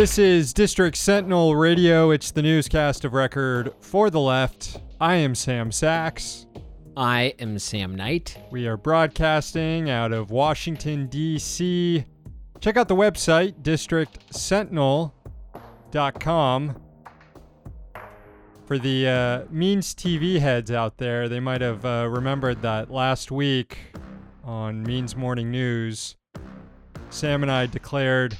This is District Sentinel Radio. It's the newscast of record for the left. I am Sam Sacks. I am Sam Knight. We are broadcasting out of Washington, D.C. Check out the website, districtsentinel.com. For the uh, Means TV heads out there, they might have uh, remembered that last week on Means Morning News, Sam and I declared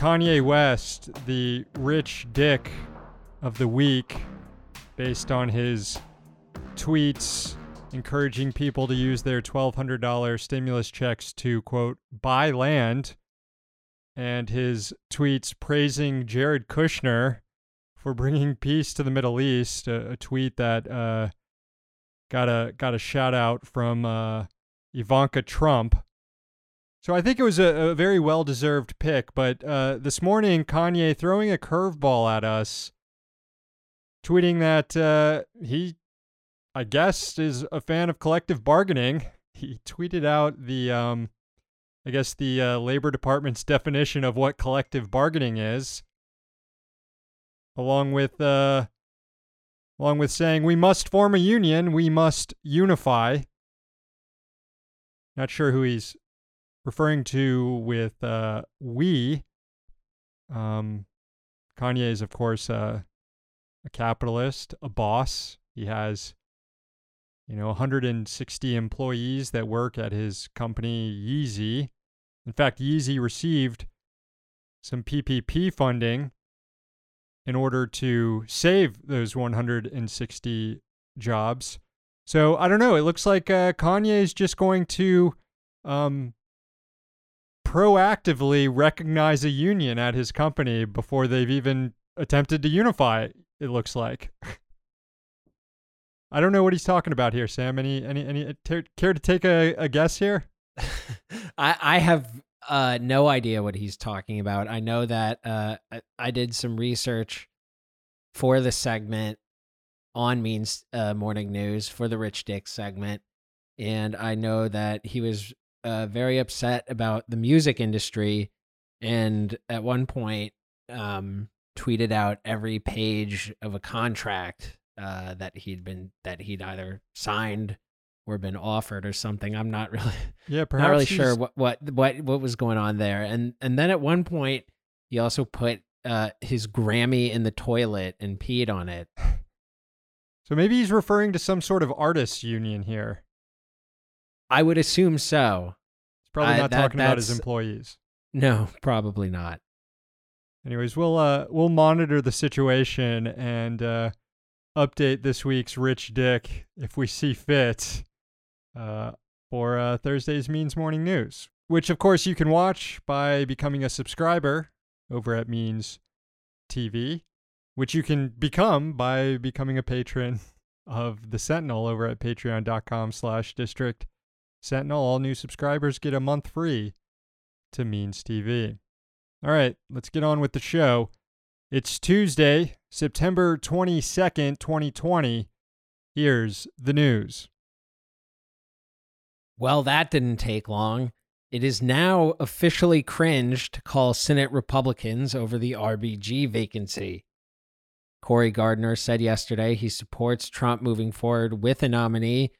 Kanye West the rich dick of the week based on his tweets encouraging people to use their $1,200 stimulus checks to, quote, buy land, and his tweets praising Jared Kushner for bringing peace to the Middle East, a, a tweet that uh, got a got a shout out from uh, Ivanka Trump. So I think it was a, a very well deserved pick. But uh, this morning, Kanye throwing a curveball at us, tweeting that uh, he, I guess, is a fan of collective bargaining. He tweeted out the, um, I guess, the uh, Labor Department's definition of what collective bargaining is, along with, uh, along with saying we must form a union, we must unify. Not sure who he's referring to with uh, we. Um, Kanye is, of course, uh, a capitalist, a boss. He has, you know, 160 employees that work at his company, Yeezy. In fact, Yeezy received some PPP funding in order to save those 160 jobs. So I don't know. It looks like uh, Kanye is just going to um, proactively recognize a union at his company before they've even attempted to unify. It it looks like. I don't know what he's talking about here, Sam. Any any any t- care to take a, a guess here? I I have uh, no idea what he's talking about. I know that uh, I, I did some research for the segment on Means uh, Morning News for the Rich Dick segment, and I know that he was uh, very upset about the music industry, and at one point um, tweeted out every page of a contract uh, that he'd been that he'd either signed or been offered or something. I'm not really Yeah, perhaps not really he's- sure what, what what what was going on there. And and then at one point he also put uh, his Grammy in the toilet and peed on it. So maybe he's referring to some sort of artists union here. I would assume so. It's probably I- not that- talking about his employees. No, probably not. Anyways, we'll uh we'll monitor the situation and uh update this week's rich dick if we see fit uh for uh Thursday's Means Morning News, which of course you can watch by becoming a subscriber over at Means TV, which you can become by becoming a patron of the Sentinel over at patreon.com slash district sentinel. All new subscribers get a month free to Means TV. All right, let's get on with the show. It's Tuesday, September 22nd, 2020. Here's the news. Well, that didn't take long. It is now officially cringe to call Senate Republicans over the RBG vacancy. Cory Gardner said yesterday he supports Trump moving forward with a nominee.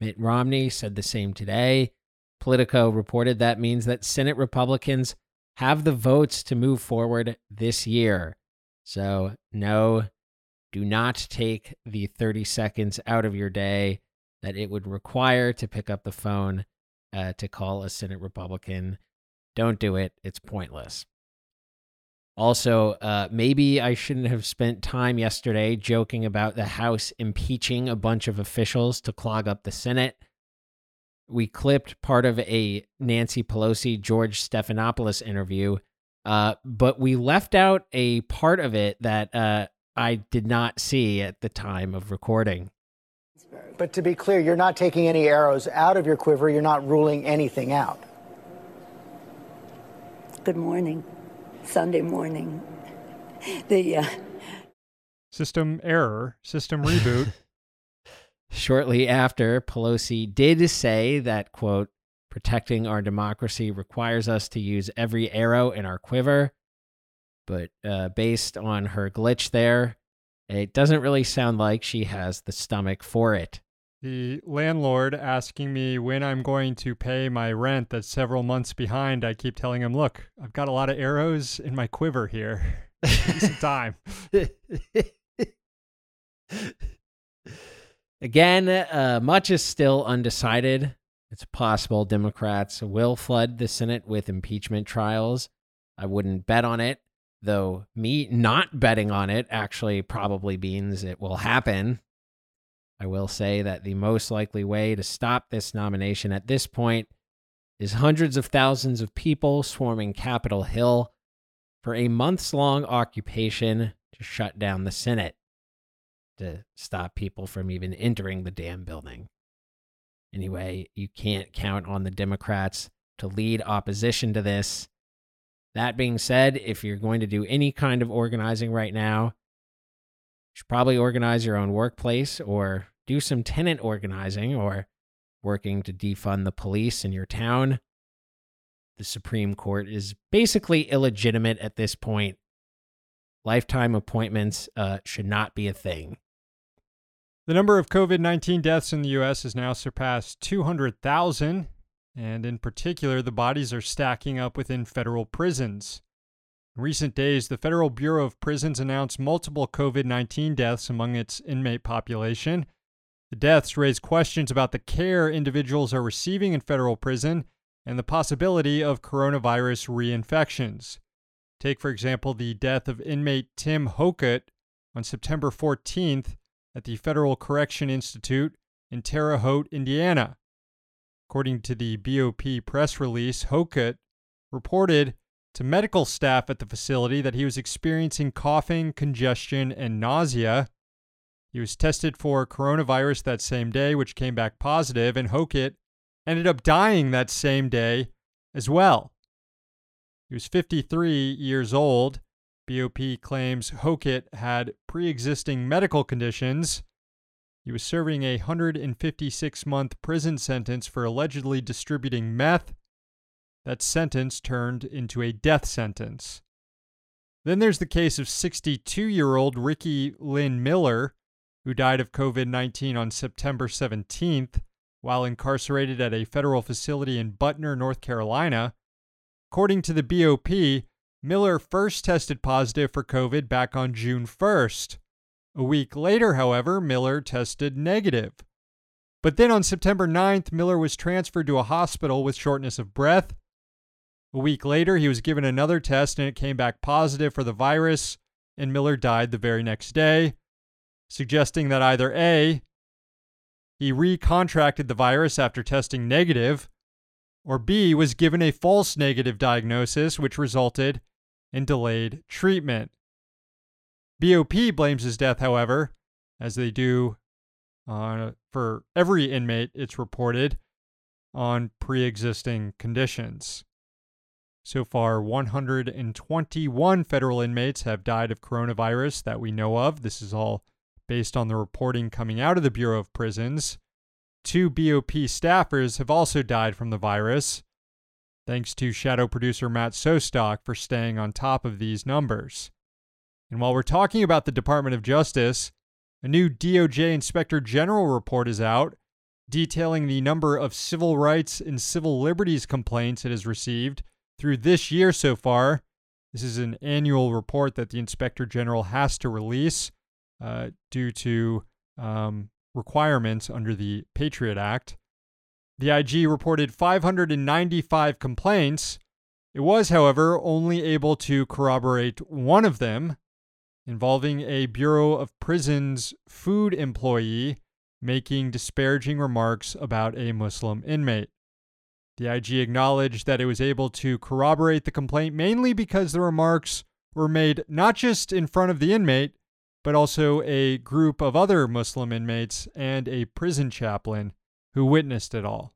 Mitt Romney said the same today. Politico reported that means that Senate Republicans have the votes to move forward this year. So, no, do not take the 30 seconds out of your day that it would require to pick up the phone uh, to call a Senate Republican. Don't do it, it's pointless. Also, uh, maybe I shouldn't have spent time yesterday joking about the House impeaching a bunch of officials to clog up the Senate. We clipped part of a Nancy Pelosi George Stephanopoulos interview, uh, but we left out a part of it that uh, I did not see at the time of recording. But to be clear, you're not taking any arrows out of your quiver. You're not ruling anything out. Good morning. Sunday morning. The uh, System error, system reboot. Shortly after, Pelosi did say that, quote, protecting our democracy requires us to use every arrow in our quiver. but uh, based on her glitch there, it doesn't really sound like she has the stomach for it. The landlord asking me when I'm going to pay my rent that's several months behind. I keep telling him, look, I've got a lot of arrows in my quiver here. some time. Again, uh, much is still undecided. It's possible Democrats will flood the Senate with impeachment trials. I wouldn't bet on it, though me not betting on it actually probably means it will happen. I will say that the most likely way to stop this nomination at this point is hundreds of thousands of people swarming Capitol Hill for a months long occupation to shut down the Senate, to stop people from even entering the damn building. Anyway, you can't count on the Democrats to lead opposition to this. That being said, if you're going to do any kind of organizing right now, should probably organize your own workplace or do some tenant organizing or working to defund the police in your town. The Supreme Court is basically illegitimate at this point. Lifetime appointments uh, should not be a thing. The number of COVID 19 deaths in the U.S. has now surpassed 200,000, and in particular, the bodies are stacking up within federal prisons. In recent days, the Federal Bureau of Prisons announced multiple COVID 19 deaths among its inmate population. The deaths raise questions about the care individuals are receiving in federal prison and the possibility of coronavirus reinfections. Take, for example, the death of inmate Tim Hocutt on September 14th at the Federal Correction Institute in Terre Haute, Indiana. According to the BOP press release, Hocutt reported to medical staff at the facility that he was experiencing coughing, congestion, and nausea. He was tested for coronavirus that same day, which came back positive, and Hocutt ended up dying that same day as well. He was 53 years old BOP claims Hocutt had pre existing medical conditions. He was serving a 156 month prison sentence for allegedly distributing meth. That sentence turned into a death sentence. Then there's the case of 62 year old Ricky Lynn Miller, who died of COVID 19 on September 17th while incarcerated at a federal facility in Butner, North Carolina. According to the BOP, Miller first tested positive for COVID back on June 1st. A week later, however, Miller tested negative. But then on September 9th, Miller was transferred to a hospital with shortness of breath. A week later, he was given another test and it came back positive for the virus, and Miller died the very next day, suggesting that either A, he recontracted the virus after testing negative, or B, was given a false negative diagnosis, which resulted in delayed treatment. BOP blames his death, however, as they do uh, for every inmate, it's reported, on pre existing conditions. So far, 121 federal inmates have died of coronavirus that we know of. This is all based on the reporting coming out of the Bureau of Prisons. Two BOP staffers have also died from the virus, Thanks to shadow producer Matt Sostock for staying on top of these numbers. And while we're talking about the Department of Justice, a new DOJ Inspector General report is out detailing the number of civil rights and civil liberties complaints it has received through this year so far. This is an annual report that the Inspector General has to release uh, due to um, requirements under the Patriot Act. The IG reported 595 complaints. It was, however, only able to corroborate one of them, involving a Bureau of Prisons food employee making disparaging remarks about a Muslim inmate. The IG acknowledged that it was able to corroborate the complaint mainly because the remarks were made not just in front of the inmate, but also a group of other Muslim inmates and a prison chaplain who witnessed it all.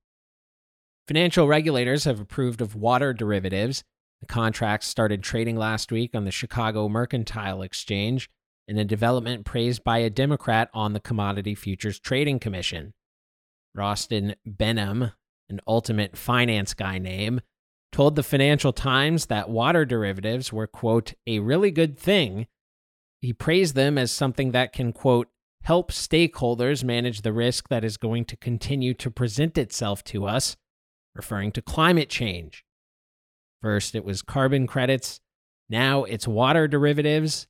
Financial regulators have approved of water derivatives. The contracts started trading last week on the Chicago Mercantile Exchange in a development praised by a Democrat on the Commodity Futures Trading Commission. Rostin Behnam, an ultimate finance guy name, told the Financial Times that water derivatives were, quote, a really good thing. He praised them as something that can, quote, help stakeholders manage the risk that is going to continue to present itself to us, referring to climate change. First, it was carbon credits. Now it's water derivatives.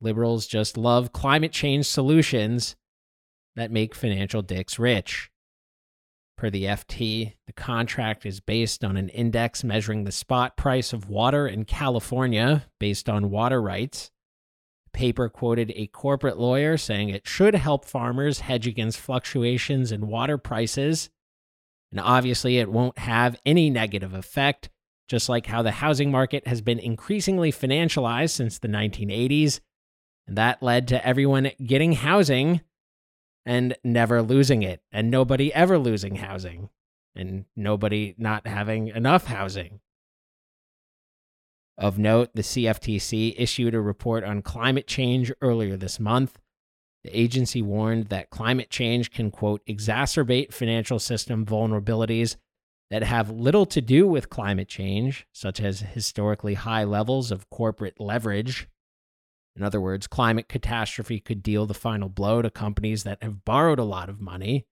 Liberals just love climate change solutions that make financial dicks rich. Per the FT, the contract is based on an index measuring the spot price of water in California based on water rights. The paper quoted a corporate lawyer saying it should help farmers hedge against fluctuations in water prices. And obviously, it won't have any negative effect, just like how the housing market has been increasingly financialized since the 1980s. And that led to everyone getting housing and never losing it, and nobody ever losing housing, and nobody not having enough housing. Of note, the CFTC issued a report on climate change earlier this month. The agency warned that climate change can, quote, exacerbate financial system vulnerabilities that have little to do with climate change, such as historically high levels of corporate leverage in other words, climate catastrophe could deal the final blow to companies that have borrowed a lot of money.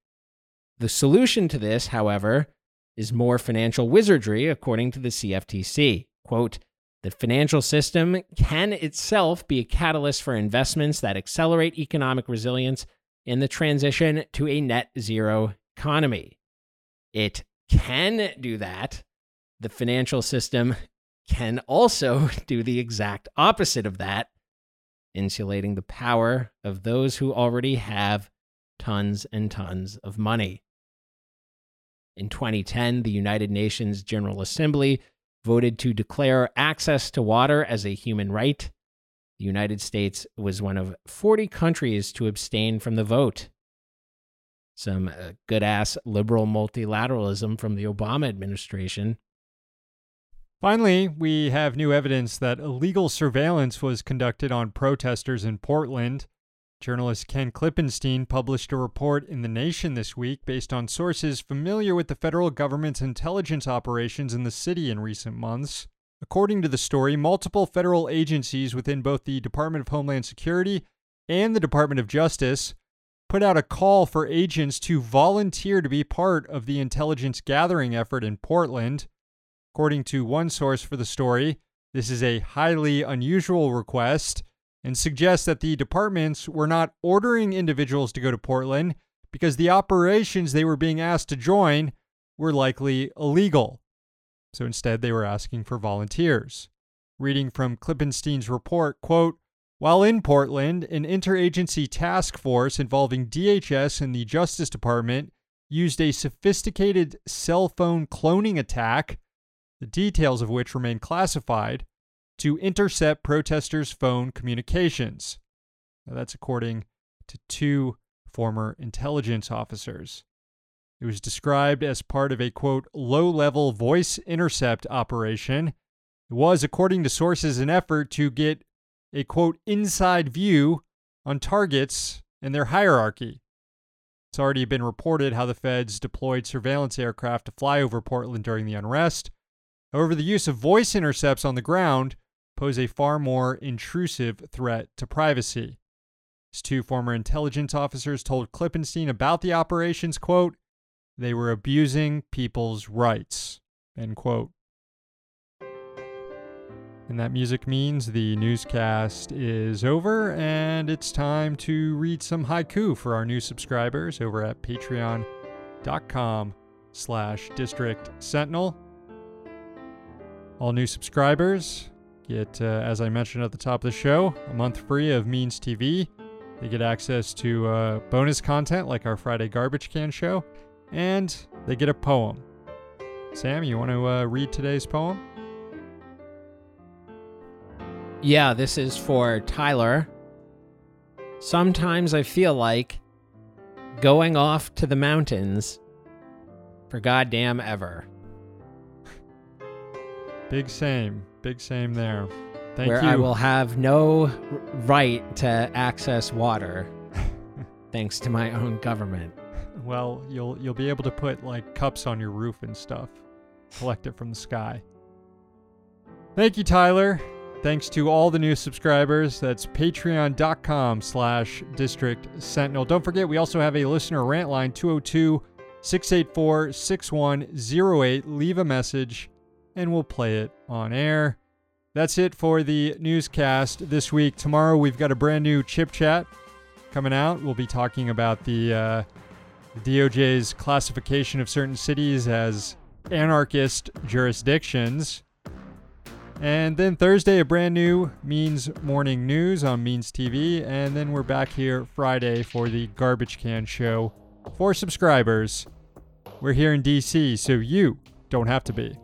The solution to this, however, is more financial wizardry, according to the CFTC. Quote, the financial system can itself be a catalyst for investments that accelerate economic resilience in the transition to a net zero economy. It can do that. The financial system can also do the exact opposite of that insulating the power of those who already have tons and tons of money. In 2010, the United Nations General Assembly voted to declare access to water as a human right. The United States was one of 40 countries to abstain from the vote. Some uh, good ass liberal multilateralism from the Obama administration. Finally, we have new evidence that illegal surveillance was conducted on protesters in Portland. Journalist Ken Klippenstein published a report in The Nation this week based on sources familiar with the federal government's intelligence operations in the city in recent months. According to the story, multiple federal agencies within both the Department of Homeland Security and the Department of Justice put out a call for agents to volunteer to be part of the intelligence gathering effort in Portland. According to one source for the story, this is a highly unusual request and suggests that the departments were not ordering individuals to go to Portland because the operations they were being asked to join were likely illegal. So instead, they were asking for volunteers. Reading from Klippenstein's report, quote, while in Portland, an interagency task force involving DHS and the Justice Department used a sophisticated cell phone cloning attack the details of which remain classified, to intercept protesters' phone communications. Now, that's according to two former intelligence officers. It was described as part of a quote, low level voice intercept operation. It was, according to sources, an effort to get a quote, inside view on targets and their hierarchy. It's already been reported how the feds deployed surveillance aircraft to fly over Portland during the unrest. However, the use of voice intercepts on the ground pose a far more intrusive threat to privacy. As two former intelligence officers told Klippenstein about the operations, quote, they were abusing people's rights, end quote. And that music means the newscast is over and it's time to read some haiku for our new subscribers over at patreon.com slash district sentinel. All new subscribers get, uh, as I mentioned at the top of the show, a month free of Means TV. They get access to uh, bonus content like our Friday Garbage Can show, and they get a poem. Sam, you want to uh, read today's poem? Yeah, this is for Tyler. Sometimes I feel like going off to the mountains for goddamn ever. Big same. Big same there. Thank you. where you. I will have no right to access water thanks to my own government. Well, you'll you'll be able to put like cups on your roof and stuff. Collect it from the sky. Thank you, Tyler. Thanks to all the new subscribers. That's patreon.com slash district sentinel. Don't forget, we also have a listener rant line 202 684 6108. Leave a message and we'll play it on air. That's it for the newscast this week. Tomorrow we've got a brand new chip chat coming out. We'll be talking about the, uh, the DOJ's classification of certain cities as anarchist jurisdictions. And then Thursday, a brand new Means Morning News on Means TV. And then we're back here Friday for the Garbage Can Show for subscribers. We're here in DC, so you don't have to be.